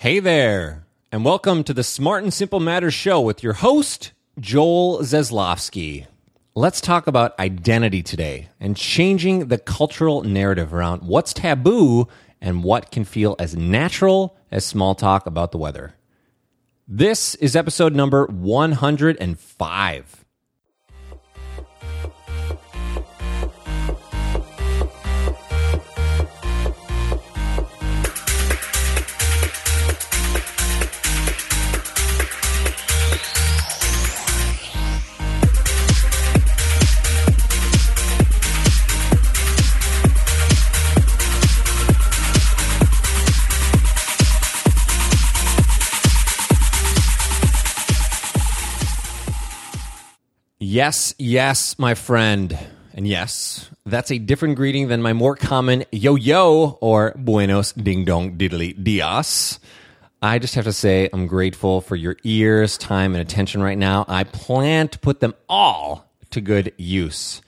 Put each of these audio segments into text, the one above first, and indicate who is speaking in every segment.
Speaker 1: Hey there, and welcome to the Smart and Simple Matters Show with your host, Joel Zaslofsky. Let's talk about identity today and changing the cultural narrative around what's taboo and what can feel as natural as small talk about the weather. This is episode number 105. Yes, yes, my friend. And yes, that's a different greeting than my more common yo yo or buenos ding dong diddly dias. I just have to say, I'm grateful for your ears, time, and attention right now. I plan to put them all to good use.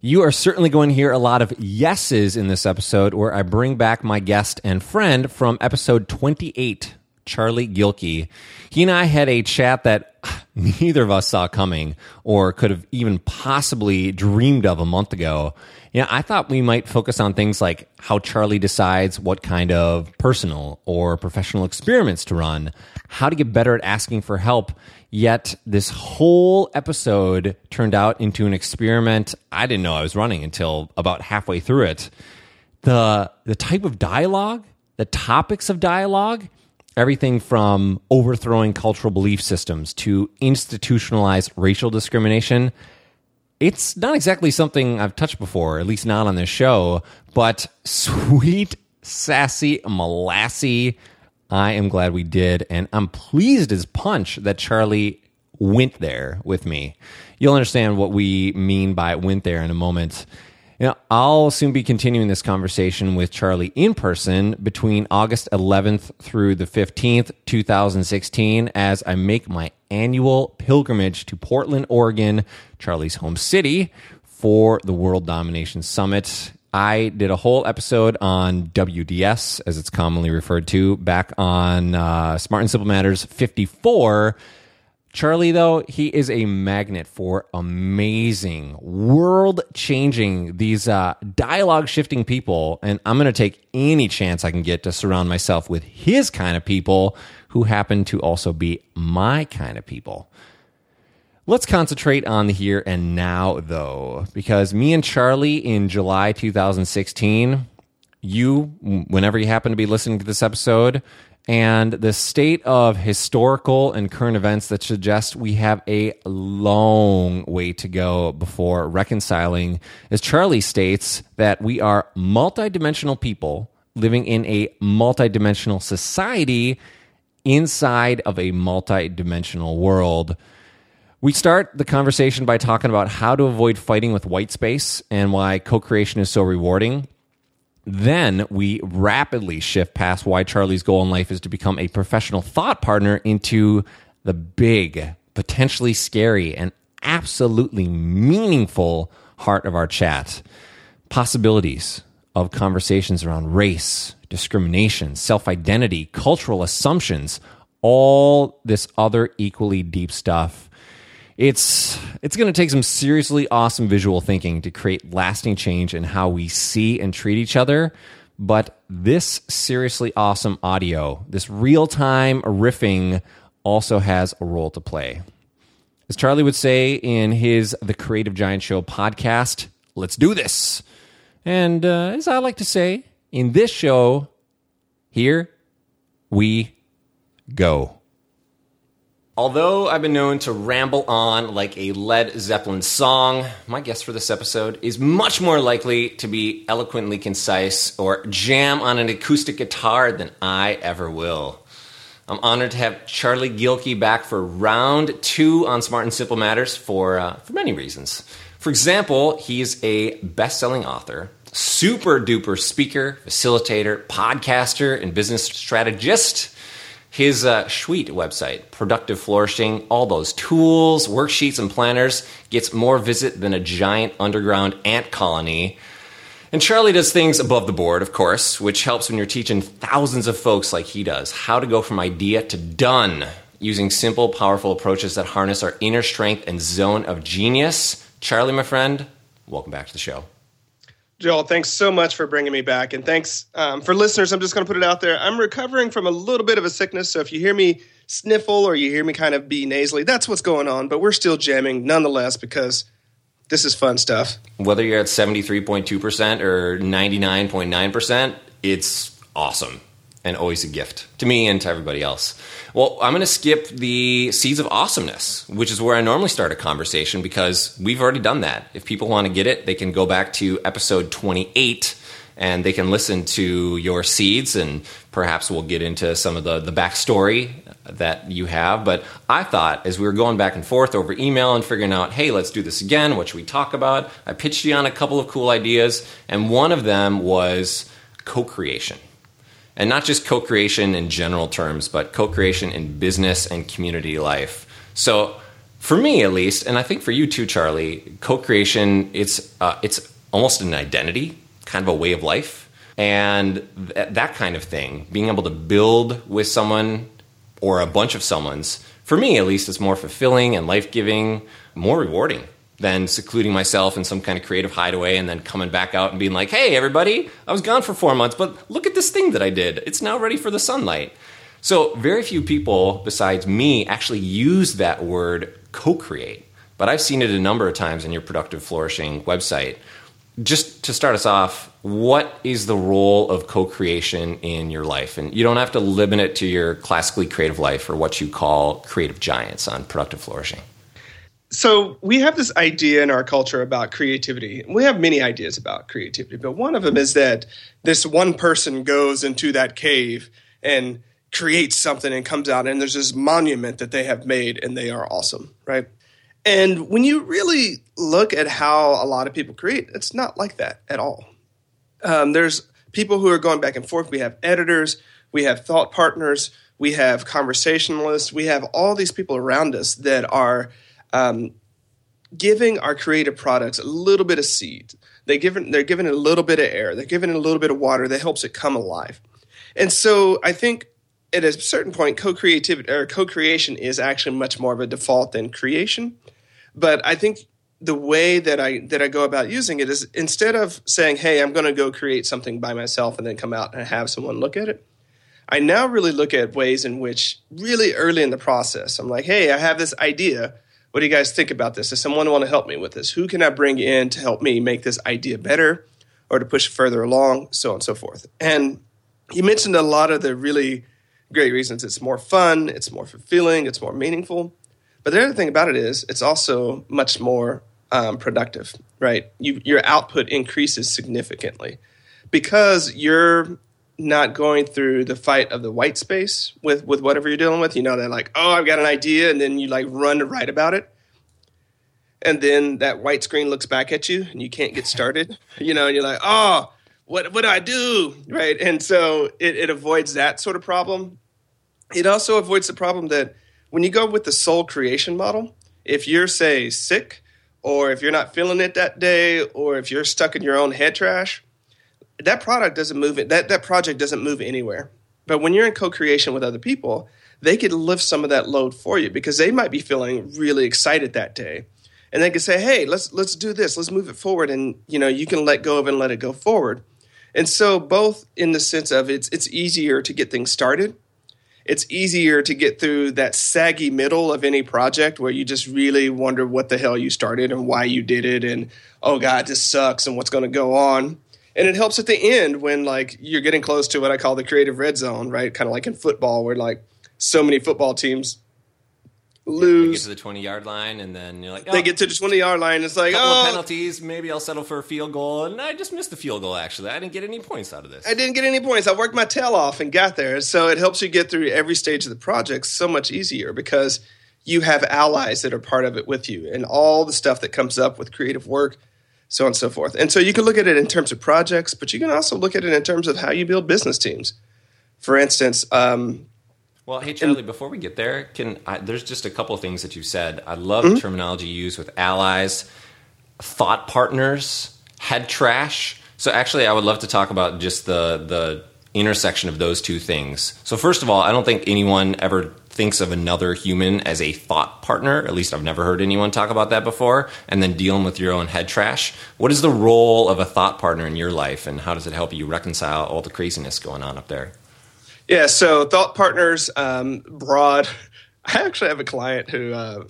Speaker 1: You are certainly going to hear a lot of yeses in this episode, where I bring back my guest and friend from episode 28 Charlie Gilkey. He and I had a chat that neither of us saw coming or could have even possibly dreamed of a month ago. Yeah, I thought we might focus on things like how Charlie decides what kind of personal or professional experiments to run, how to get better at asking for help. Yet this whole episode turned out into an experiment I didn't know I was running until about halfway through it. The the type of dialogue, the topics of dialogue, everything from overthrowing cultural belief systems to institutionalized racial discrimination. It's not exactly something I've touched before, at least not on this show, but sweet, sassy, molassy. I am glad we did, and I'm pleased as punch that Charlie went there with me. You'll understand what we mean by went there in a moment. You know, I'll soon be continuing this conversation with Charlie in person between August 11th through the 15th, 2016, as I make my annual pilgrimage to Portland, Oregon, Charlie's home city, for the World Domination Summit. I did a whole episode on WDS, as it's commonly referred to, back on uh, Smart and Simple Matters 54 Charlie, though, he is a magnet for amazing, world changing, these uh, dialogue shifting people. And I'm going to take any chance I can get to surround myself with his kind of people who happen to also be my kind of people. Let's concentrate on the here and now, though, because me and Charlie in July 2016, you, whenever you happen to be listening to this episode, and the state of historical and current events that suggest we have a long way to go before reconciling, as Charlie states, that we are multidimensional people living in a multidimensional society inside of a multidimensional world. We start the conversation by talking about how to avoid fighting with white space and why co creation is so rewarding. Then we rapidly shift past why Charlie's goal in life is to become a professional thought partner into the big, potentially scary, and absolutely meaningful heart of our chat. Possibilities of conversations around race, discrimination, self identity, cultural assumptions, all this other equally deep stuff it's it's going to take some seriously awesome visual thinking to create lasting change in how we see and treat each other. But this seriously awesome audio this real-time riffing also has a role to play. As charlie would say in his the creative giant show podcast let's do this. And uh, as i like to say in this show here we go Although I've been known to ramble on like a Led Zeppelin song, my guest for this episode is much more likely to be eloquently concise or jam on an acoustic guitar than I ever will. I'm honored to have Charlie Gilkey back for round two on Smart and Simple Matters for, uh, for many reasons. For example, he's a best selling author, super duper speaker, facilitator, podcaster, and business strategist his uh, Sweet website, Productive Flourishing, all those tools, worksheets, and planners gets more visit than a giant underground ant colony. And Charlie does things above the board, of course, which helps when you're teaching thousands of folks like he does how to go from idea to done using simple, powerful approaches that harness our inner strength and zone of genius. Charlie, my friend, welcome back to the show.
Speaker 2: Joel, thanks so much for bringing me back. And thanks um, for listeners. I'm just going to put it out there. I'm recovering from a little bit of a sickness. So if you hear me sniffle or you hear me kind of be nasally, that's what's going on. But we're still jamming nonetheless because this is fun stuff.
Speaker 1: Whether you're at 73.2% or 99.9%, it's awesome and always a gift to me and to everybody else. Well, I'm going to skip the seeds of awesomeness, which is where I normally start a conversation because we've already done that. If people want to get it, they can go back to episode 28 and they can listen to your seeds and perhaps we'll get into some of the, the backstory that you have. But I thought as we were going back and forth over email and figuring out, hey, let's do this again. What should we talk about? I pitched you on a couple of cool ideas, and one of them was co creation. And not just co creation in general terms, but co creation in business and community life. So, for me at least, and I think for you too, Charlie, co creation, it's, uh, it's almost an identity, kind of a way of life. And th- that kind of thing, being able to build with someone or a bunch of someone's, for me at least, is more fulfilling and life giving, more rewarding than secluding myself in some kind of creative hideaway and then coming back out and being like, hey, everybody, I was gone for four months, but look at this thing that I did. It's now ready for the sunlight. So, very few people besides me actually use that word co create, but I've seen it a number of times in your Productive Flourishing website just to start us off, what is the role of co creation in your life? And you don't have to limit it to your classically creative life or what you call creative giants on productive flourishing.
Speaker 2: So, we have this idea in our culture about creativity. We have many ideas about creativity, but one of them is that this one person goes into that cave and creates something and comes out, and there's this monument that they have made, and they are awesome, right? And when you really look at how a lot of people create, it's not like that at all. Um, there's people who are going back and forth. We have editors, we have thought partners, we have conversationalists, we have all these people around us that are um, giving our creative products a little bit of seed. They give it, they're giving it a little bit of air. They're giving it a little bit of water that helps it come alive. And so I think at a certain point, co-creativity or co-creation is actually much more of a default than creation. But I think the way that I that I go about using it is instead of saying, "Hey, I'm going to go create something by myself and then come out and have someone look at it," I now really look at ways in which really early in the process, I'm like, "Hey, I have this idea. What do you guys think about this? Does someone want to help me with this? Who can I bring in to help me make this idea better or to push further along, so on and so forth?" And you mentioned a lot of the really great reasons. It's more fun, it's more fulfilling, it's more meaningful. But the other thing about it is, it's also much more um, productive, right? You, your output increases significantly because you're not going through the fight of the white space with with whatever you're dealing with. You know, they're like, oh, I've got an idea, and then you like run to write about it, and then that white screen looks back at you, and you can't get started. you know, and you're like, oh, what what do I do, right? And so it, it avoids that sort of problem. It also avoids the problem that when you go with the sole creation model, if you're, say, sick, or if you're not feeling it that day, or if you're stuck in your own head trash, that product doesn't move it. That, that project doesn't move anywhere. But when you're in co creation with other people, they could lift some of that load for you because they might be feeling really excited that day. And they can say, hey, let's let's do this, let's move it forward. And you know, you can let go of and let it go forward. And so both in the sense of it's it's easier to get things started it's easier to get through that saggy middle of any project where you just really wonder what the hell you started and why you did it and oh god this sucks and what's going to go on and it helps at the end when like you're getting close to what i call the creative red zone right kind of like in football where like so many football teams lose.
Speaker 1: They get to the twenty yard line, and then you're like, oh,
Speaker 2: they get to the twenty yard line. It's like,
Speaker 1: couple
Speaker 2: oh,
Speaker 1: of penalties. Maybe I'll settle for a field goal, and I just missed the field goal. Actually, I didn't get any points out of this.
Speaker 2: I didn't get any points. I worked my tail off and got there. So it helps you get through every stage of the project so much easier because you have allies that are part of it with you, and all the stuff that comes up with creative work. So on and so forth. And so you can look at it in terms of projects, but you can also look at it in terms of how you build business teams. For instance, um,
Speaker 1: well, hey Charlie, and, before we get there, can I, there's just a couple of things that you said. I love mm-hmm. the terminology you use with allies, thought partners, head trash. So actually, I would love to talk about just the the intersection of those two things. So first of all, I don't think anyone ever thinks of another human as a thought partner. At least I've never heard anyone talk about that before. And then dealing with your own head trash. What is the role of a thought partner in your life, and how does it help you reconcile all the craziness going on up there?
Speaker 2: Yeah, so thought partners, um, broad. I actually have a client who uh,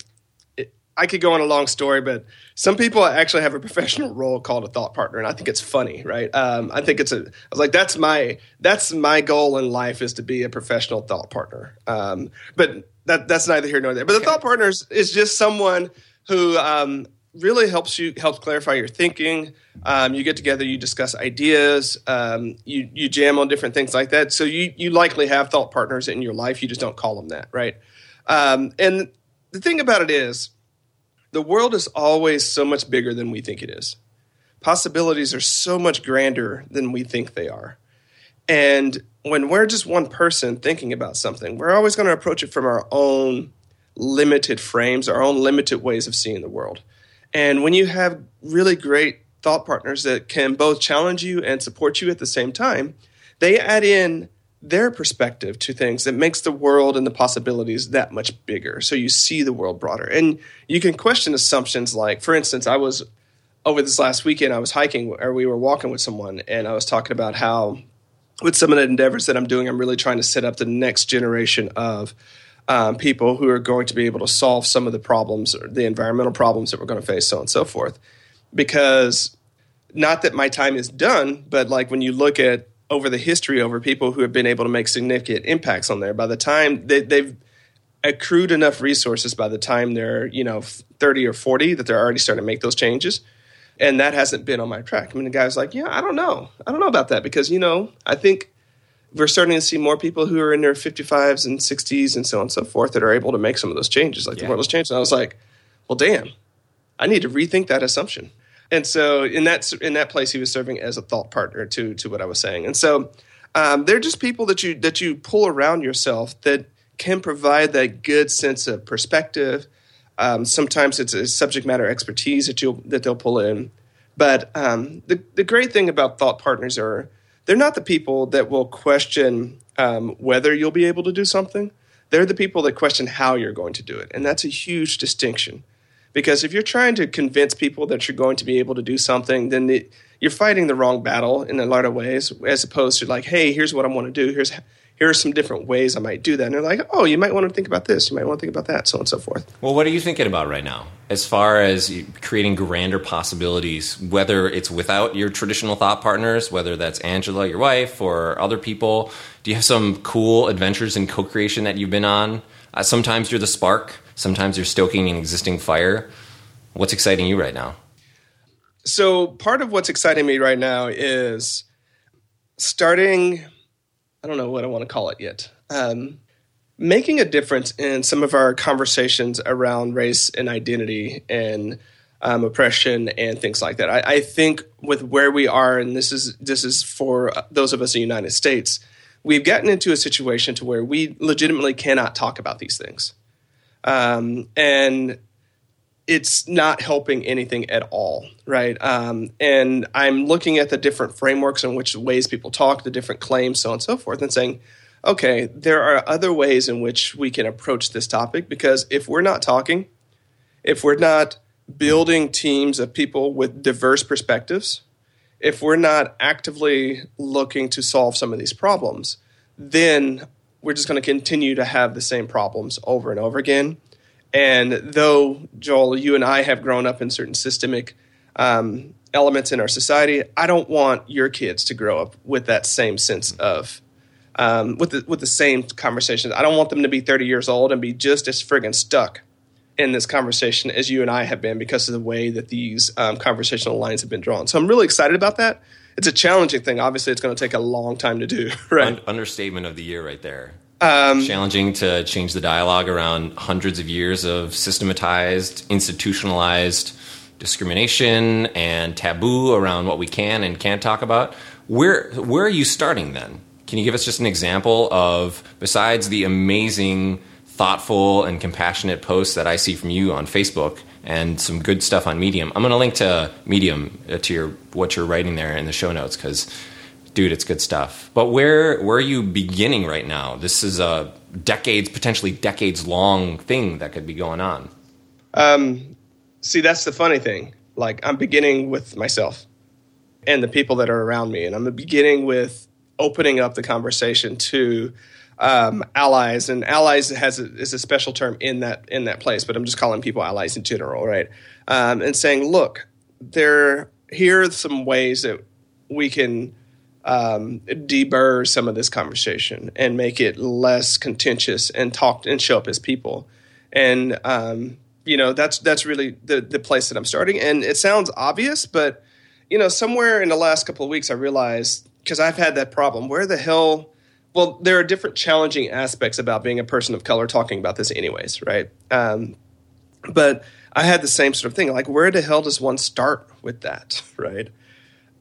Speaker 2: I could go on a long story, but some people actually have a professional role called a thought partner, and I think it's funny, right? Um, I think it's a. I was like, that's my that's my goal in life is to be a professional thought partner. Um, but that that's neither here nor there. But the thought partners is just someone who um, really helps you helps clarify your thinking. Um, you get together, you discuss ideas, um, you you jam on different things like that. So you you likely have thought partners in your life. You just don't call them that, right? Um, and the thing about it is the world is always so much bigger than we think it is. Possibilities are so much grander than we think they are. And when we're just one person thinking about something, we're always going to approach it from our own limited frames, our own limited ways of seeing the world. And when you have really great thought partners that can both challenge you and support you at the same time, they add in their perspective to things that makes the world and the possibilities that much bigger. So you see the world broader. And you can question assumptions like, for instance, I was over this last weekend, I was hiking or we were walking with someone, and I was talking about how, with some of the endeavors that I'm doing, I'm really trying to set up the next generation of um, people who are going to be able to solve some of the problems, or the environmental problems that we're going to face, so on and so forth. Because not that my time is done, but like when you look at over the history over people who have been able to make significant impacts on there. By the time they, they've accrued enough resources by the time they're you know 30 or 40 that they're already starting to make those changes. And that hasn't been on my track. I mean the guy's like yeah i don't know. I don't know about that because you know i think we're starting to see more people who are in their 55s and 60s and so on and so forth that are able to make some of those changes. Like yeah. the world has changed. And i was like well damn. I need to rethink that assumption and so in that in that place, he was serving as a thought partner to to what I was saying. And so um, they're just people that you that you pull around yourself that can provide that good sense of perspective. Um, sometimes it's a subject matter expertise that you that they'll pull in. But um, the the great thing about thought partners are they're not the people that will question um, whether you'll be able to do something. They're the people that question how you're going to do it, and that's a huge distinction. Because if you're trying to convince people that you're going to be able to do something, then you're fighting the wrong battle in a lot of ways, as opposed to like, hey, here's what I want to do. Here's here are some different ways I might do that. And they're like, oh, you might want to think about this. You might want to think about that, so on and so forth.
Speaker 1: Well, what are you thinking about right now as far as creating grander possibilities, whether it's without your traditional thought partners, whether that's Angela, your wife, or other people? Do you have some cool adventures in co creation that you've been on? Uh, sometimes you're the spark, sometimes you're stoking an existing fire. What's exciting you right now?
Speaker 2: So, part of what's exciting me right now is starting, I don't know what I want to call it yet, um, making a difference in some of our conversations around race and identity and um, oppression and things like that. I, I, think with where we are, and this is this is for those of us in the United States, we've gotten into a situation to where we legitimately cannot talk about these things. Um, and it's not helping anything at all, right? Um, and I'm looking at the different frameworks in which ways people talk, the different claims, so on and so forth, and saying, okay, there are other ways in which we can approach this topic because if we're not talking, if we're not building teams of people with diverse perspectives, if we're not actively looking to solve some of these problems, then we're just going to continue to have the same problems over and over again. And though, Joel, you and I have grown up in certain systemic um, elements in our society, I don't want your kids to grow up with that same sense of. Um, with the with the same conversations, I don't want them to be 30 years old and be just as friggin' stuck in this conversation as you and I have been because of the way that these um, conversational lines have been drawn. So I'm really excited about that. It's a challenging thing. Obviously, it's going to take a long time to do. Right? Un-
Speaker 1: understatement of the year, right there. Um, challenging to change the dialogue around hundreds of years of systematized, institutionalized discrimination and taboo around what we can and can't talk about. Where where are you starting then? Can you give us just an example of besides the amazing thoughtful and compassionate posts that I see from you on Facebook and some good stuff on Medium. I'm going to link to Medium uh, to your what you're writing there in the show notes because, dude, it's good stuff. But where where are you beginning right now? This is a decades, potentially decades long thing that could be going on.
Speaker 2: Um, see, that's the funny thing. Like I'm beginning with myself and the people that are around me, and I'm beginning with opening up the conversation to um, allies, and allies has a, is a special term in that in that place, but I'm just calling people allies in general, right? Um, and saying, look, there here are some ways that we can um, deburr some of this conversation and make it less contentious and talk and show up as people. And um, you know that's that's really the the place that I'm starting. And it sounds obvious, but you know somewhere in the last couple of weeks I realized because I've had that problem. Where the hell well, there are different challenging aspects about being a person of color talking about this, anyways, right? Um, but I had the same sort of thing. Like, where the hell does one start with that, right?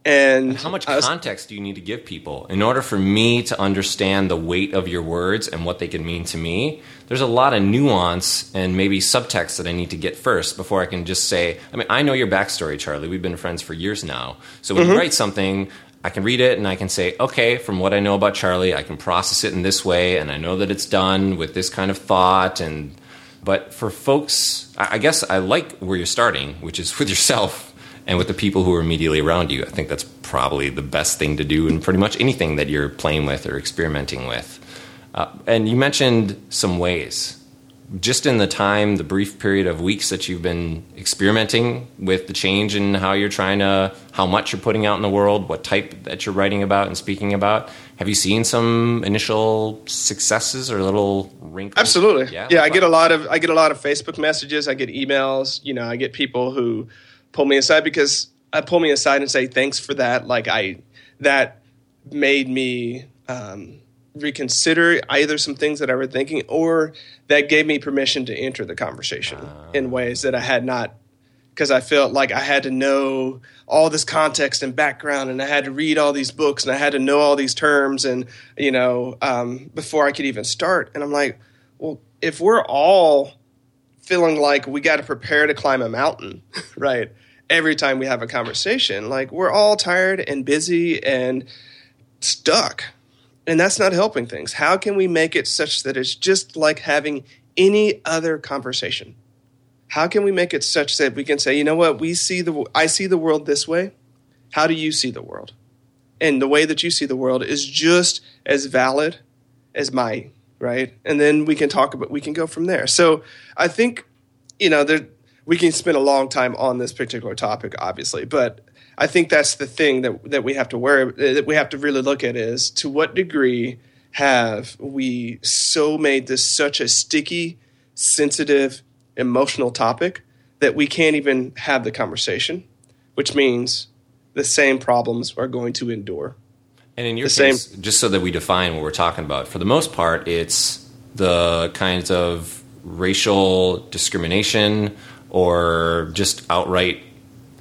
Speaker 1: And, and how much was, context do you need to give people in order for me to understand the weight of your words and what they can mean to me? There's a lot of nuance and maybe subtext that I need to get first before I can just say, I mean, I know your backstory, Charlie. We've been friends for years now. So when mm-hmm. you write something, I can read it and I can say, okay, from what I know about Charlie, I can process it in this way, and I know that it's done with this kind of thought. And but for folks, I guess I like where you're starting, which is with yourself and with the people who are immediately around you. I think that's probably the best thing to do in pretty much anything that you're playing with or experimenting with. Uh, and you mentioned some ways just in the time, the brief period of weeks that you've been experimenting with the change in how you're trying to, how much you're putting out in the world, what type that you're writing about and speaking about, have you seen some initial successes or little wrinkles?
Speaker 2: Absolutely. Yeah, yeah I get a lot of I get a lot of Facebook messages, I get emails, you know, I get people who pull me aside because I pull me aside and say thanks for that. Like I that made me um, reconsider either some things that I were thinking or that gave me permission to enter the conversation uh, in ways that I had not because I felt like I had to know all this context and background and I had to read all these books and I had to know all these terms and you know um, before I could even start. And I'm like well if we're all feeling like we got to prepare to climb a mountain right every time we have a conversation like we're all tired and busy and stuck and that's not helping things. How can we make it such that it's just like having any other conversation? How can we make it such that we can say, you know what, we see the I see the world this way. How do you see the world? And the way that you see the world is just as valid as my, right? And then we can talk about we can go from there. So I think, you know, there we can spend a long time on this particular topic, obviously, but I think that's the thing that that we have to worry that we have to really look at is to what degree have we so made this such a sticky, sensitive, emotional topic that we can't even have the conversation, which means the same problems are going to endure.
Speaker 1: And in your the case, same, just so that we define what we're talking about, for the most part, it's the kinds of racial discrimination or just outright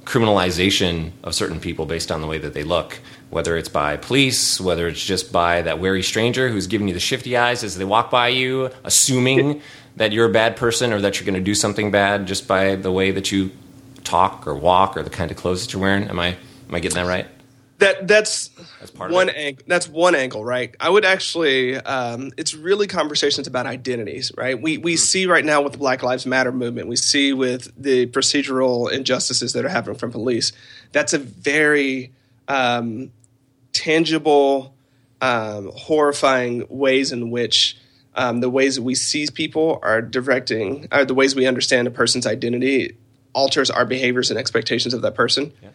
Speaker 1: criminalization of certain people based on the way that they look, whether it's by police, whether it's just by that wary stranger who's giving you the shifty eyes as they walk by you, assuming that you're a bad person or that you're going to do something bad just by the way that you talk or walk or the kind of clothes that you're wearing. Am I am I getting that right?
Speaker 2: That that's, that's part one angle. That's one angle, right? I would actually. Um, it's really conversations about identities, right? We we mm-hmm. see right now with the Black Lives Matter movement. We see with the procedural injustices that are happening from police. That's a very um, tangible, um, horrifying ways in which. Um, the ways that we see people are directing, are the ways we understand a person's identity alters our behaviors and expectations of that person. Yeah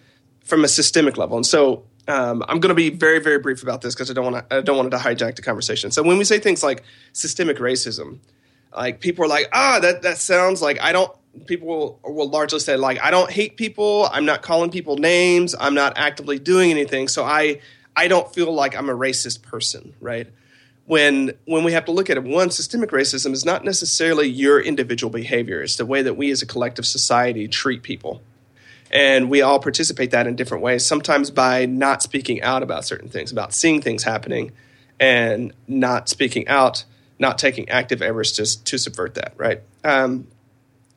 Speaker 2: from a systemic level. And so um, I'm going to be very, very brief about this because I don't want to. I don't want to hijack the conversation. So when we say things like systemic racism, like people are like, ah, that that sounds like I don't. People will, will largely say like, I don't hate people. I'm not calling people names. I'm not actively doing anything. So I I don't feel like I'm a racist person, right? When when we have to look at it, one systemic racism is not necessarily your individual behavior. It's the way that we as a collective society treat people and we all participate that in different ways sometimes by not speaking out about certain things about seeing things happening and not speaking out not taking active efforts to, to subvert that, right? Um,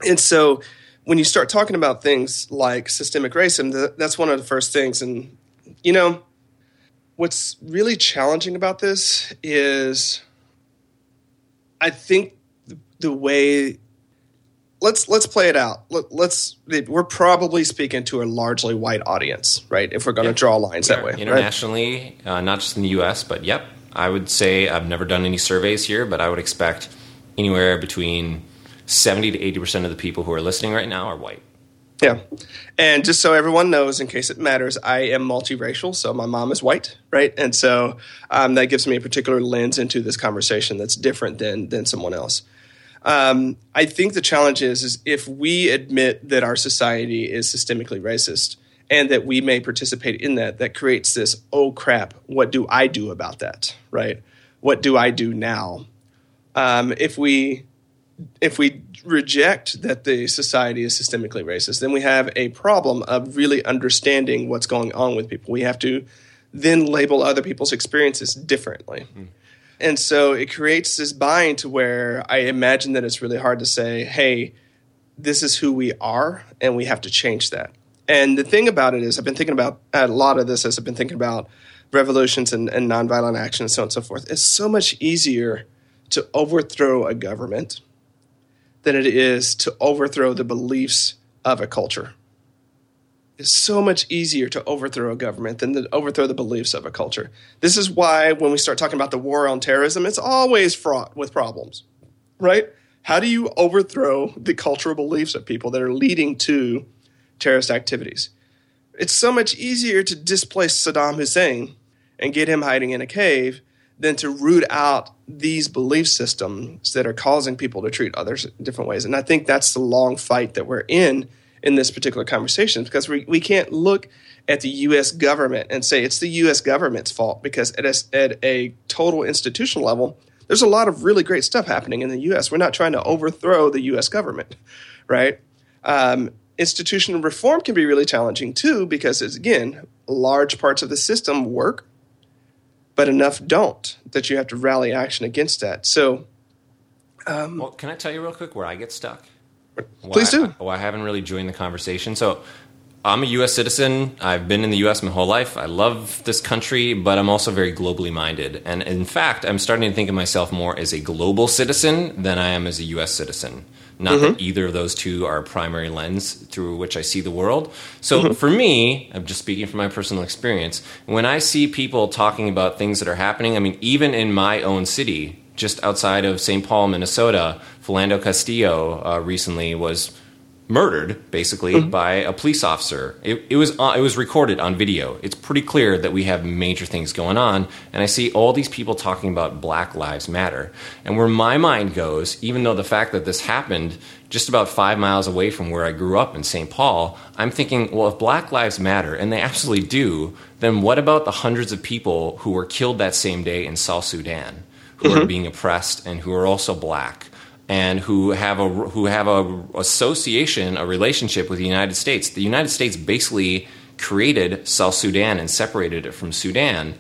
Speaker 2: and so when you start talking about things like systemic racism, that's one of the first things. And, you know, what's really challenging about this is I think the way let's let's play it out. Let, us we're probably speaking to a largely white audience, right? If we're going to yep. draw lines that way,
Speaker 1: internationally, right? uh, not just in the U.S., but yep, I would say I've never done any surveys here, but I would expect anywhere between seventy to eighty percent of the people who are listening right now are white.
Speaker 2: Yeah. And just so everyone knows, in case it matters, I am multiracial. So my mom is white, right? And so um, that gives me a particular lens into this conversation that's different than, than someone else. Um, I think the challenge is, is if we admit that our society is systemically racist and that we may participate in that, that creates this, oh crap, what do I do about that, right? What do I do now? Um, if we if we reject that the society is systemically racist, then we have a problem of really understanding what's going on with people. We have to then label other people's experiences differently. Mm. And so it creates this bind to where I imagine that it's really hard to say, hey, this is who we are, and we have to change that. And the thing about it is, I've been thinking about a lot of this as I've been thinking about revolutions and, and nonviolent action and so on and so forth. It's so much easier to overthrow a government than it is to overthrow the beliefs of a culture. It's so much easier to overthrow a government than to overthrow the beliefs of a culture. This is why when we start talking about the war on terrorism, it's always fraught with problems, right? How do you overthrow the cultural beliefs of people that are leading to terrorist activities? It's so much easier to displace Saddam Hussein and get him hiding in a cave than to root out these belief systems that are causing people to treat others different ways. And I think that's the long fight that we're in in this particular conversation because we, we can't look at the U.S. government and say it's the U.S. government's fault because at a, at a total institutional level, there's a lot of really great stuff happening in the U.S. We're not trying to overthrow the U.S. government, right? Um, institutional reform can be really challenging too because, it's, again, large parts of the system work, but enough don't that you have to rally action against that. So,
Speaker 1: um, well, can I tell you real quick where I get stuck?
Speaker 2: Please do.
Speaker 1: I, well, I haven't really joined the conversation. So I'm a U.S. citizen. I've been in the U.S. my whole life. I love this country, but I'm also very globally minded. And in fact, I'm starting to think of myself more as a global citizen than I am as a U.S. citizen. Not mm-hmm. that either of those two are a primary lens through which I see the world. So mm-hmm. for me, I'm just speaking from my personal experience, when I see people talking about things that are happening, I mean, even in my own city, just outside of St. Paul, Minnesota, Philando Castile uh, recently was murdered basically mm-hmm. by a police officer. It, it was uh, it was recorded on video. It's pretty clear that we have major things going on, and I see all these people talking about Black Lives Matter. And where my mind goes, even though the fact that this happened just about five miles away from where I grew up in St. Paul, I'm thinking, well, if Black Lives Matter, and they absolutely do, then what about the hundreds of people who were killed that same day in South Sudan? who mm-hmm. are being oppressed and who are also black and who have a who have a association, a relationship with the United States. The United States basically created South Sudan and separated it from Sudan.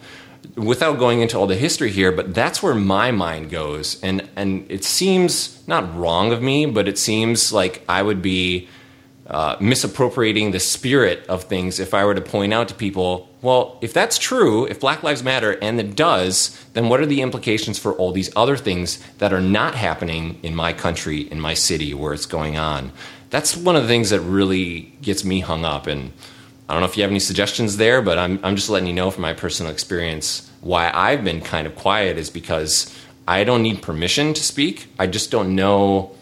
Speaker 1: Without going into all the history here, but that's where my mind goes, and and it seems not wrong of me, but it seems like I would be uh, misappropriating the spirit of things if I were to point out to people, well, if that's true, if Black Lives Matter, and it does, then what are the implications for all these other things that are not happening in my country, in my city, where it's going on? That's one of the things that really gets me hung up. And I don't know if you have any suggestions there, but I'm, I'm just letting you know from my personal experience why I've been kind of quiet is because I don't need permission to speak. I just don't know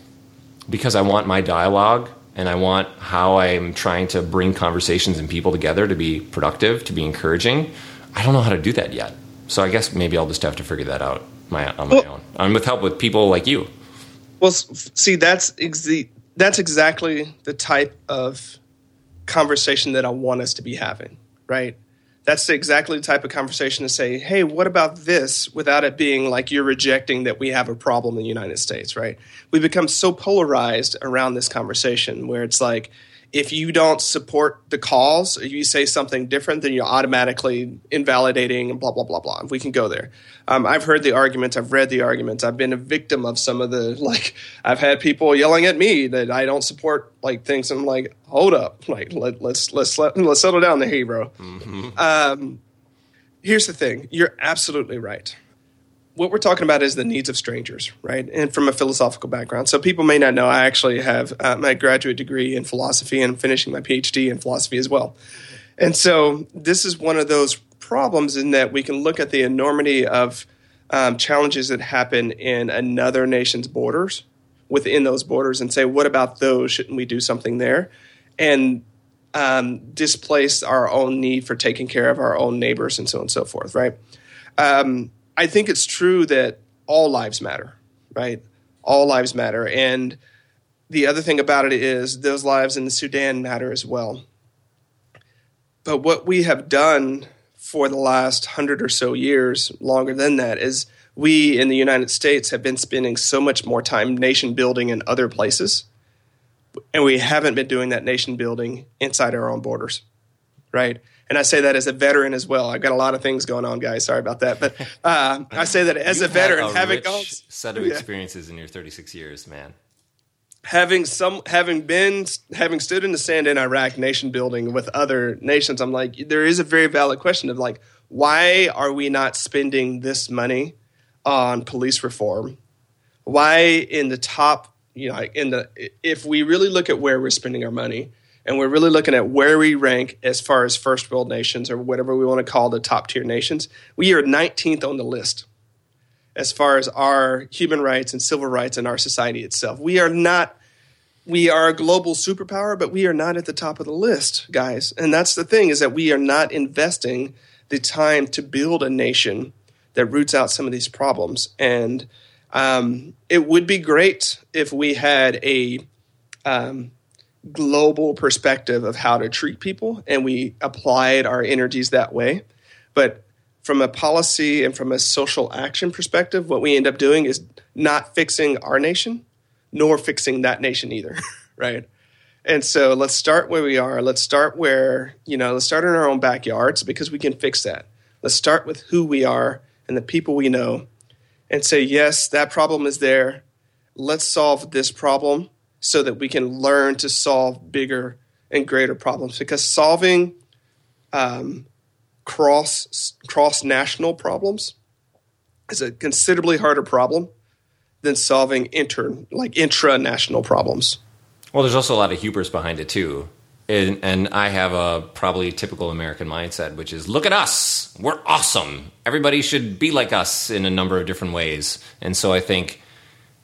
Speaker 1: because I want my dialogue and I want how I'm trying to bring conversations and people together to be productive, to be encouraging. I don't know how to do that yet. So I guess maybe I'll just have to figure that out my, on my well, own. I'm with help with people like you.
Speaker 2: Well, see, that's ex- that's exactly the type of conversation that I want us to be having, right? That's exactly the type of conversation to say, hey, what about this without it being like you're rejecting that we have a problem in the United States, right? We become so polarized around this conversation where it's like, if you don't support the cause, or you say something different, then you're automatically invalidating and blah blah blah blah. We can go there. Um, I've heard the arguments. I've read the arguments. I've been a victim of some of the like. I've had people yelling at me that I don't support like things. I'm like, hold up, like let, let's let's let, let's settle down there, hey, bro. Mm-hmm. Um, here's the thing. You're absolutely right what we're talking about is the needs of strangers, right? And from a philosophical background. So people may not know I actually have uh, my graduate degree in philosophy and finishing my PhD in philosophy as well. And so this is one of those problems in that we can look at the enormity of um, challenges that happen in another nation's borders within those borders and say, what about those? Shouldn't we do something there? And um, displace our own need for taking care of our own neighbors and so on and so forth, right? Um, I think it's true that all lives matter, right? All lives matter. And the other thing about it is those lives in the Sudan matter as well. But what we have done for the last hundred or so years, longer than that, is we in the United States have been spending so much more time nation building in other places. And we haven't been doing that nation building inside our own borders, right? And I say that as a veteran as well. I've got a lot of things going on, guys. Sorry about that, but uh, I say that as
Speaker 1: You've
Speaker 2: a veteran,
Speaker 1: a
Speaker 2: having
Speaker 1: gone set of experiences yeah. in your 36 years, man.
Speaker 2: Having some, having been, having stood in the sand in Iraq, nation building with other nations, I'm like, there is a very valid question of like, why are we not spending this money on police reform? Why in the top, you know, in the if we really look at where we're spending our money and we're really looking at where we rank as far as first world nations or whatever we want to call the top tier nations, we are 19th on the list as far as our human rights and civil rights in our society itself. We are not we are a global superpower, but we are not at the top of the list, guys. And that's the thing is that we are not investing the time to build a nation that roots out some of these problems. And um, it would be great if we had a um, global perspective of how to treat people and we applied our energies that way. But from a policy and from a social action perspective, what we end up doing is not fixing our nation, nor fixing that nation either, right? And so let's start where we are. Let's start where, you know, let's start in our own backyards because we can fix that. Let's start with who we are and the people we know and say, yes, that problem is there. Let's solve this problem so that we can learn to solve bigger and greater problems. Because solving um, cross cross national problems is a considerably harder problem than solving inter like intra national problems.
Speaker 1: Well, there's also a lot of hubris behind it too. And, and, I have a probably typical American mindset, which is look at us. We're awesome. Everybody should be like us in a number of different ways. And so I think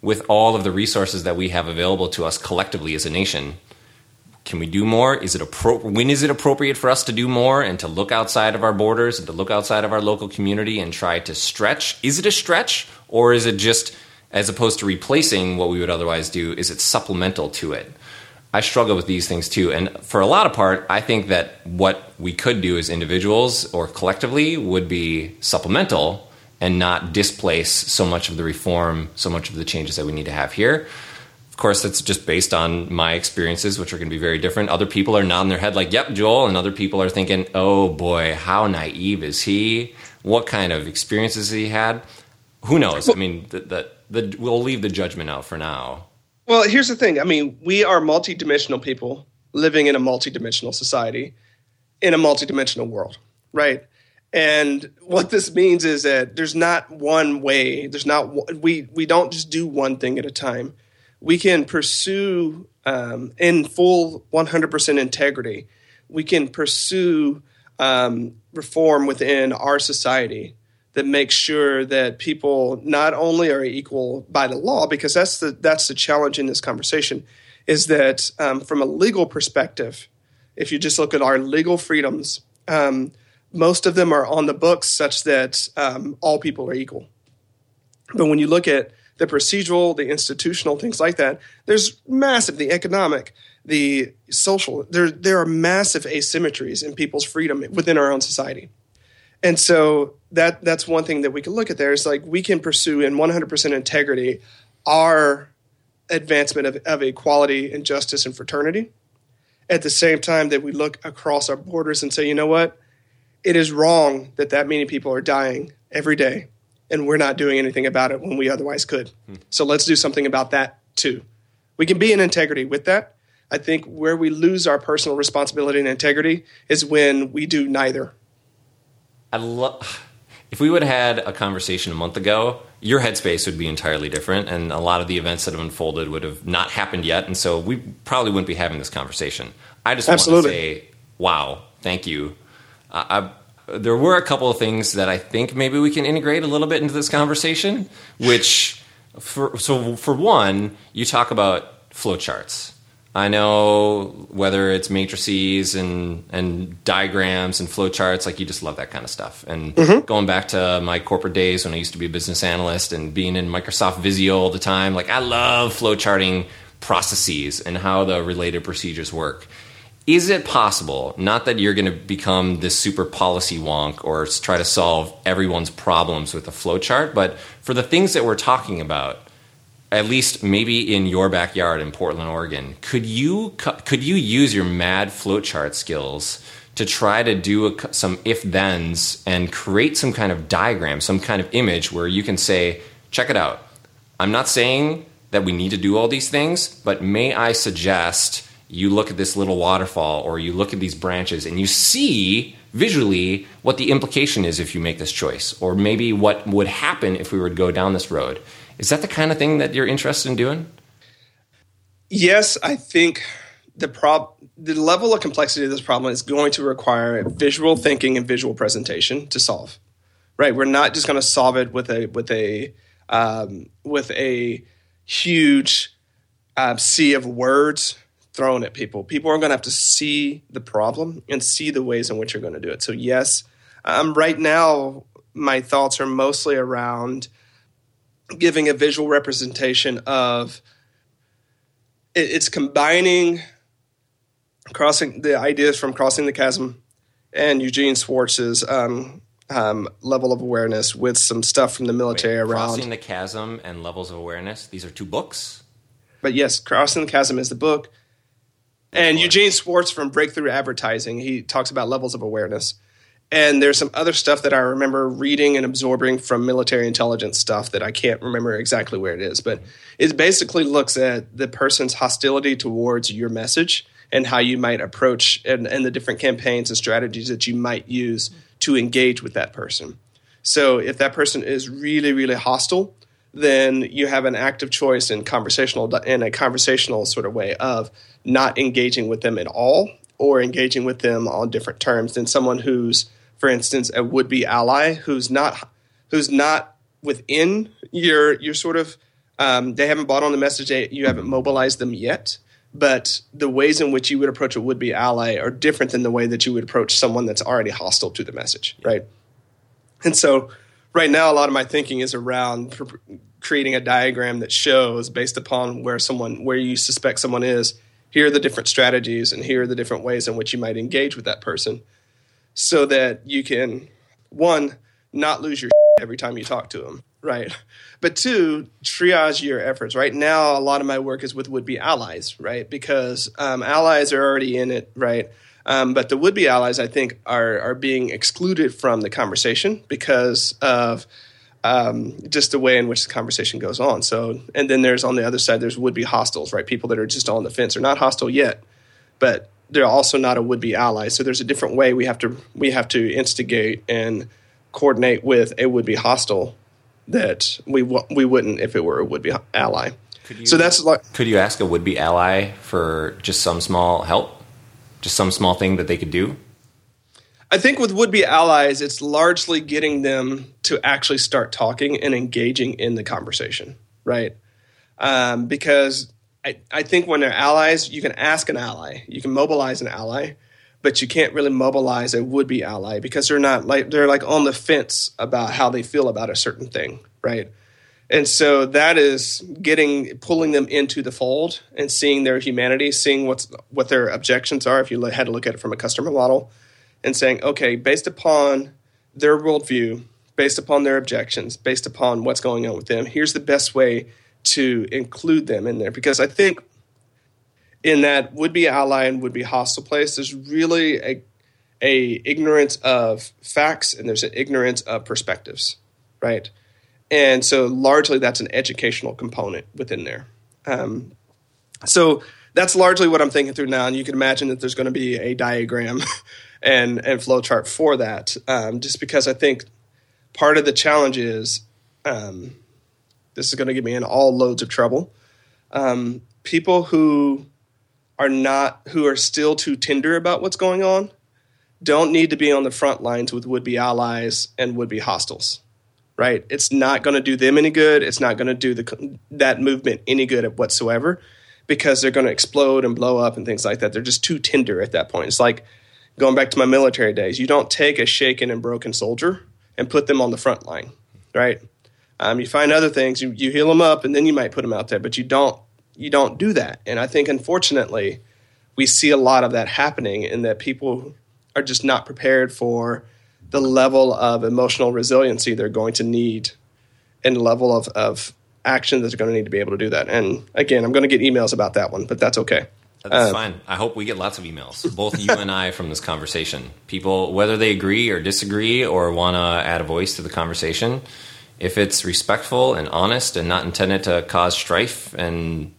Speaker 1: with all of the resources that we have available to us collectively as a nation, can we do more? Is it appro- when is it appropriate for us to do more and to look outside of our borders and to look outside of our local community and try to stretch? Is it a stretch or is it just as opposed to replacing what we would otherwise do, is it supplemental to it? I struggle with these things too. And for a lot of part, I think that what we could do as individuals or collectively would be supplemental and not displace so much of the reform, so much of the changes that we need to have here. Of course, that's just based on my experiences, which are going to be very different. Other people are nodding their head like, yep, Joel. And other people are thinking, oh boy, how naive is he? What kind of experiences he had? Who knows? I mean, the, the, the, we'll leave the judgment out for now.
Speaker 2: Well, here's the thing. I mean, we are multidimensional people living in a multidimensional society in a multidimensional world, right? And what this means is that there's not one way. There's not we we don't just do one thing at a time. We can pursue um, in full 100% integrity. We can pursue um, reform within our society that makes sure that people not only are equal by the law, because that's the that's the challenge in this conversation, is that um, from a legal perspective, if you just look at our legal freedoms. Most of them are on the books such that um, all people are equal. But when you look at the procedural, the institutional, things like that, there's massive, the economic, the social, there, there are massive asymmetries in people's freedom within our own society. And so that that's one thing that we can look at there is like we can pursue in 100% integrity our advancement of, of equality and justice and fraternity at the same time that we look across our borders and say, you know what? It is wrong that that many people are dying every day and we're not doing anything about it when we otherwise could. Hmm. So let's do something about that too. We can be in integrity with that. I think where we lose our personal responsibility and integrity is when we do neither.
Speaker 1: I love if we would have had a conversation a month ago, your headspace would be entirely different, and a lot of the events that have unfolded would have not happened yet, and so we probably wouldn't be having this conversation. I just Absolutely. want to say, wow, thank you. Uh, I, there were a couple of things that I think maybe we can integrate a little bit into this conversation. Which, for, so for one, you talk about flowcharts I know whether it's matrices and and diagrams and flowcharts, like you just love that kind of stuff. And mm-hmm. going back to my corporate days when I used to be a business analyst and being in Microsoft Visio all the time, like I love flowcharting processes and how the related procedures work. Is it possible, not that you're going to become this super policy wonk or try to solve everyone's problems with a flowchart, but for the things that we're talking about, at least maybe in your backyard in Portland, Oregon, could you could you use your mad flowchart skills to try to do a, some if thens and create some kind of diagram, some kind of image where you can say, check it out. I'm not saying that we need to do all these things, but may I suggest you look at this little waterfall or you look at these branches and you see visually what the implication is if you make this choice, or maybe what would happen if we were to go down this road. Is that the kind of thing that you're interested in doing?
Speaker 2: Yes, I think the prob the level of complexity of this problem is going to require visual thinking and visual presentation to solve. Right, we're not just going to solve it with a with a um, with a huge uh, sea of words thrown at people. People are going to have to see the problem and see the ways in which you're going to do it. So yes, um, right now my thoughts are mostly around giving a visual representation of it's combining crossing the ideas from crossing the chasm and Eugene Schwartz's um, um, level of awareness with some stuff from the military Wait, around
Speaker 1: crossing the chasm and levels of awareness. These are two books.
Speaker 2: But yes, crossing the chasm is the book. And Eugene Schwartz from Breakthrough Advertising, he talks about levels of awareness. And there's some other stuff that I remember reading and absorbing from military intelligence stuff that I can't remember exactly where it is. But it basically looks at the person's hostility towards your message and how you might approach and, and the different campaigns and strategies that you might use to engage with that person. So if that person is really, really hostile, then you have an active choice in conversational in a conversational sort of way of not engaging with them at all or engaging with them on different terms than someone who's for instance, a would be ally who's not who's not within your your sort of um, they haven't bought on the message you haven't mobilized them yet but the ways in which you would approach a would be ally are different than the way that you would approach someone that's already hostile to the message right? And so right now a lot of my thinking is around creating a diagram that shows based upon where someone where you suspect someone is here are the different strategies and here are the different ways in which you might engage with that person so that you can one not lose your every time you talk to them right? But two triage your efforts right? Now a lot of my work is with would-be allies right? Because um, allies are already in it right? Um, but the would-be allies i think are are being excluded from the conversation because of um, just the way in which the conversation goes on so and then there's on the other side there's would-be hostiles right people that are just on the fence are not hostile yet but they're also not a would-be ally. So there's a different way we have to we have to instigate and coordinate with a would-be hostile that we we wouldn't if it were a would-be ally. You, so that's like
Speaker 1: could you ask a would-be ally for just some small help, just some small thing that they could do?
Speaker 2: I think with would-be allies, it's largely getting them to actually start talking and engaging in the conversation, right? Um, because I, I think when they're allies, you can ask an ally, you can mobilize an ally, but you can't really mobilize a would be ally because they're not like they're like on the fence about how they feel about a certain thing, right? And so that is getting pulling them into the fold and seeing their humanity, seeing what's what their objections are. If you had to look at it from a customer model, and saying, okay, based upon their worldview, based upon their objections, based upon what's going on with them, here's the best way to include them in there because I think in that would be ally and would be hostile place. There's really a a ignorance of facts and there's an ignorance of perspectives, right? And so largely that's an educational component within there. Um, so that's largely what I'm thinking through now, and you can imagine that there's going to be a diagram and and flow chart for that, um, just because I think part of the challenge is um, this is going to get me in all loads of trouble. Um, people who are not who are still too tender about what's going on don't need to be on the front lines with would be allies and would be hostiles right? It's not going to do them any good. It's not going to do the that movement any good whatsoever because they're going to explode and blow up and things like that. They're just too tender at that point. It's like going back to my military days you don't take a shaken and broken soldier and put them on the front line right um, you find other things you, you heal them up and then you might put them out there but you don't you don't do that. And I think unfortunately, we see a lot of that happening in that people are just not prepared for the level of emotional resiliency they're going to need and level of, of action that they're going to need to be able to do that. And again, I'm going to get emails about that one, but that's okay.
Speaker 1: That's uh, fine. I hope we get lots of emails, both you and I, from this conversation. People, whether they agree or disagree or want to add a voice to the conversation, if it's respectful and honest and not intended to cause strife and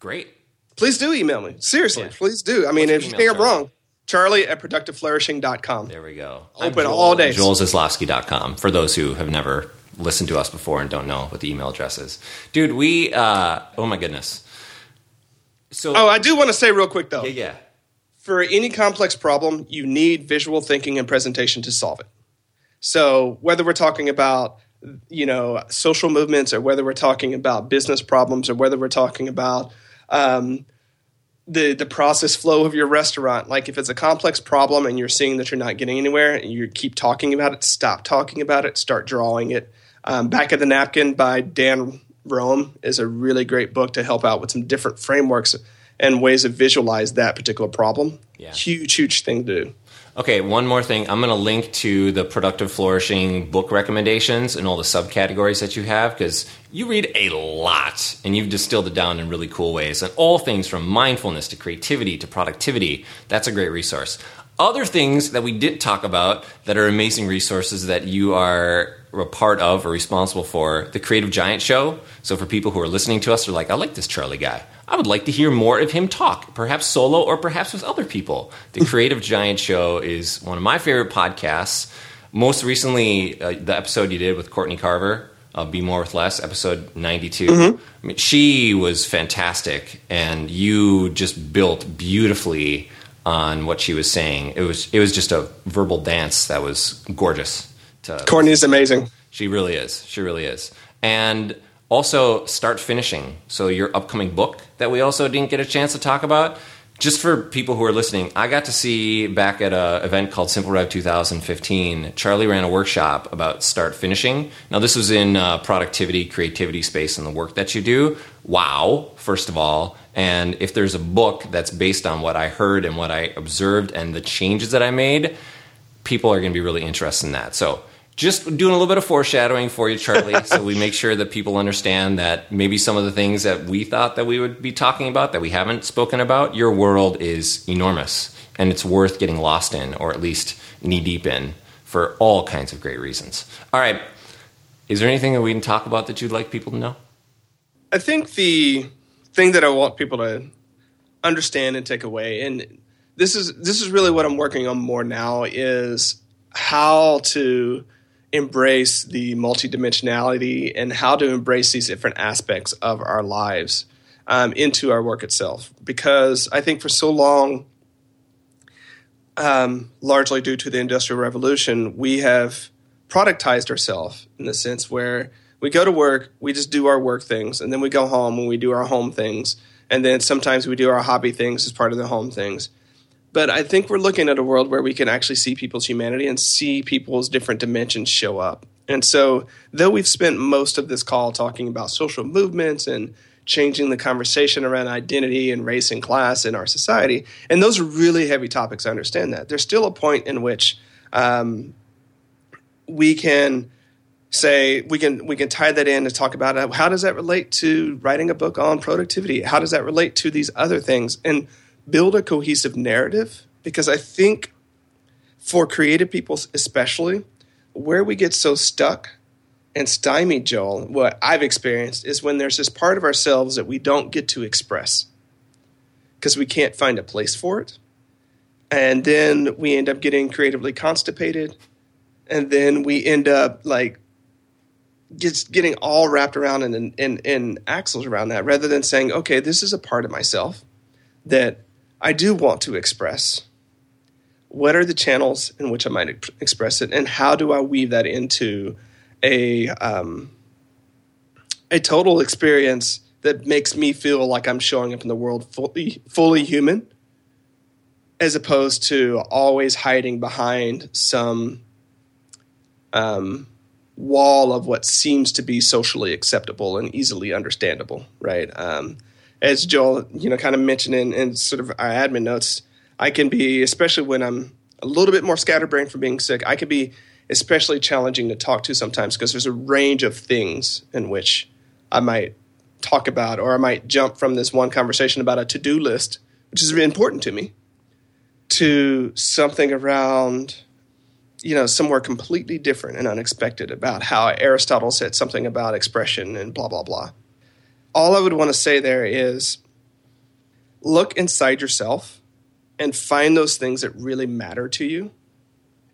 Speaker 1: Great.
Speaker 2: Please do email me. Seriously, yeah. please do. I mean, What's if you think I'm wrong, Charlie at productiveflourishing.com.
Speaker 1: There we go.
Speaker 2: Open Joel, all day.
Speaker 1: JoelZaslofsky.com for those who have never listened to us before and don't know what the email address is. Dude, we, uh, oh my goodness.
Speaker 2: So, oh, I do want to say real quick though.
Speaker 1: Yeah, yeah.
Speaker 2: For any complex problem, you need visual thinking and presentation to solve it. So whether we're talking about you know social movements or whether we're talking about business problems or whether we're talking about um, the the process flow of your restaurant. Like if it's a complex problem and you're seeing that you're not getting anywhere and you keep talking about it, stop talking about it, start drawing it. Um, Back of the Napkin by Dan Roam is a really great book to help out with some different frameworks and ways to visualize that particular problem. Yeah. Huge, huge thing to do.
Speaker 1: Okay, one more thing. I'm going to link to the productive flourishing book recommendations and all the subcategories that you have because you read a lot and you've distilled it down in really cool ways. And all things from mindfulness to creativity to productivity. That's a great resource. Other things that we didn't talk about that are amazing resources that you are a part of or responsible for the Creative Giant Show. So for people who are listening to us, they're like, I like this Charlie guy. I would like to hear more of him talk, perhaps solo or perhaps with other people. The Creative Giant Show is one of my favorite podcasts. Most recently, uh, the episode you did with Courtney Carver, uh, Be More with Less, episode 92. Mm-hmm. I mean, she was fantastic, and you just built beautifully on what she was saying. It was it was just a verbal dance that was gorgeous.
Speaker 2: To, Courtney is amazing.
Speaker 1: She really is. She really is. And also, start finishing. So, your upcoming book that we also didn't get a chance to talk about. Just for people who are listening, I got to see back at an event called Simple Rev 2015. Charlie ran a workshop about start finishing. Now, this was in uh, productivity, creativity space, and the work that you do. Wow, first of all. And if there's a book that's based on what I heard and what I observed and the changes that I made, people are going to be really interested in that. So, just doing a little bit of foreshadowing for you, Charlie, so we make sure that people understand that maybe some of the things that we thought that we would be talking about that we haven't spoken about, your world is enormous and it's worth getting lost in or at least knee deep in for all kinds of great reasons. All right. Is there anything that we can talk about that you'd like people to know?
Speaker 2: I think the thing that I want people to understand and take away and this is this is really what I'm working on more now is how to embrace the multidimensionality and how to embrace these different aspects of our lives um, into our work itself. Because I think for so long, um, largely due to the Industrial Revolution, we have productized ourselves in the sense where we go to work, we just do our work things, and then we go home and we do our home things, and then sometimes we do our hobby things as part of the home things. But I think we're looking at a world where we can actually see people's humanity and see people's different dimensions show up. And so, though we've spent most of this call talking about social movements and changing the conversation around identity and race and class in our society, and those are really heavy topics, I understand that. There's still a point in which um, we can say we can we can tie that in and talk about it. how does that relate to writing a book on productivity? How does that relate to these other things? And build a cohesive narrative because I think for creative people especially, where we get so stuck and stymied, Joel, what I've experienced is when there's this part of ourselves that we don't get to express because we can't find a place for it. And then we end up getting creatively constipated. And then we end up like just getting all wrapped around in, in, in axles around that rather than saying, okay, this is a part of myself that I do want to express. What are the channels in which I might express it? And how do I weave that into a, um, a total experience that makes me feel like I'm showing up in the world fully, fully human, as opposed to always hiding behind some um, wall of what seems to be socially acceptable and easily understandable, right? Um, as Joel, you know, kind of mentioned in, in sort of our admin notes, I can be, especially when I'm a little bit more scatterbrained from being sick, I can be especially challenging to talk to sometimes because there's a range of things in which I might talk about, or I might jump from this one conversation about a to do list, which is important to me, to something around, you know, somewhere completely different and unexpected about how Aristotle said something about expression and blah, blah, blah. All I would want to say there is look inside yourself and find those things that really matter to you.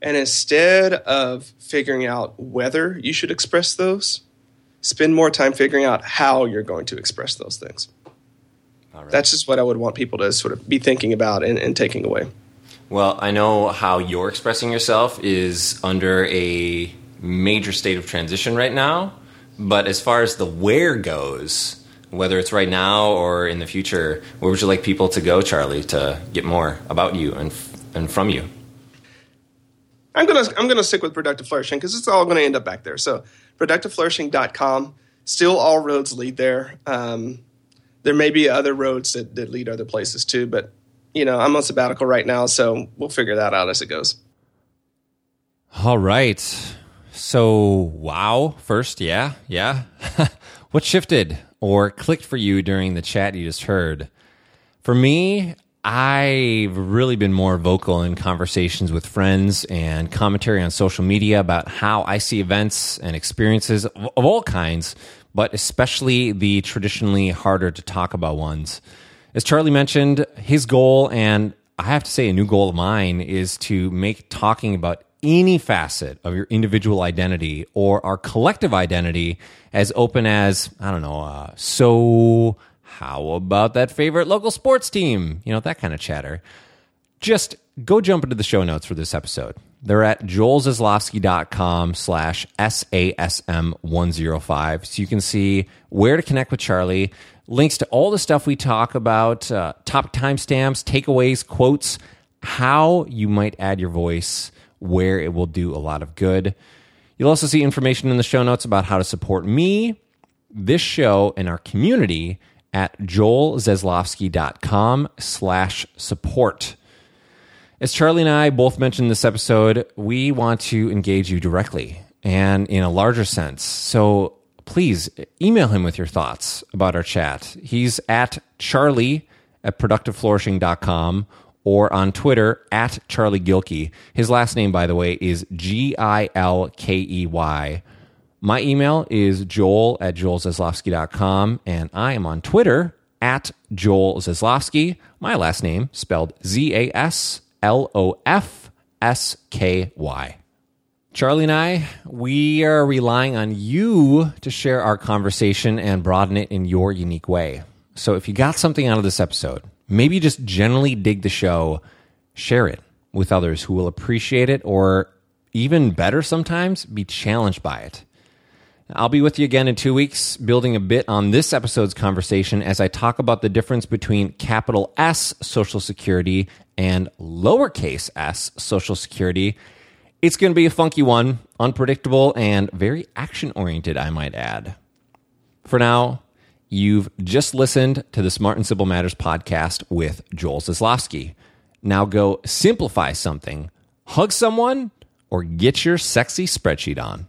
Speaker 2: And instead of figuring out whether you should express those, spend more time figuring out how you're going to express those things. That's just what I would want people to sort of be thinking about and, and taking away.
Speaker 1: Well, I know how you're expressing yourself is under a major state of transition right now. But as far as the where goes, whether it's right now or in the future, where would you like people to go, Charlie, to get more about you and, and from you?
Speaker 2: I'm gonna I'm gonna stick with productive flourishing because it's all going to end up back there. So productiveflourishing.com. Still, all roads lead there. Um, there may be other roads that, that lead other places too, but you know, I'm on sabbatical right now, so we'll figure that out as it goes.
Speaker 1: All right. So, wow. First, yeah, yeah. what shifted or clicked for you during the chat you just heard? For me, I've really been more vocal in conversations with friends and commentary on social media about how I see events and experiences of all kinds, but especially the traditionally harder to talk about ones. As Charlie mentioned, his goal, and I have to say, a new goal of mine, is to make talking about any facet of your individual identity or our collective identity as open as, I don't know, uh, so how about that favorite local sports team? You know, that kind of chatter. Just go jump into the show notes for this episode. They're at joelzaslofsky.com slash SASM105. So you can see where to connect with Charlie, links to all the stuff we talk about, uh, top timestamps, takeaways, quotes, how you might add your voice, where it will do a lot of good. You'll also see information in the show notes about how to support me, this show, and our community at joelzaslofsky.com slash support. As Charlie and I both mentioned this episode, we want to engage you directly and in a larger sense. So please email him with your thoughts about our chat. He's at charlie at productiveflourishing.com or on Twitter at Charlie Gilkey. His last name, by the way, is G I L K E Y. My email is joel at joelzaslofsky.com, and I am on Twitter at Joel Zaslofsky. My last name spelled Z A S L O F S K Y. Charlie and I, we are relying on you to share our conversation and broaden it in your unique way. So if you got something out of this episode, maybe just generally dig the show, share it with others who will appreciate it or even better sometimes, be challenged by it. I'll be with you again in two weeks, building a bit on this episode's conversation as I talk about the difference between capital S Social Security and lowercase s Social Security. It's going to be a funky one, unpredictable, and very action oriented, I might add. For now, you've just listened to the Smart and Simple Matters podcast with Joel Zaslofsky. Now go simplify something, hug someone, or get your sexy spreadsheet on.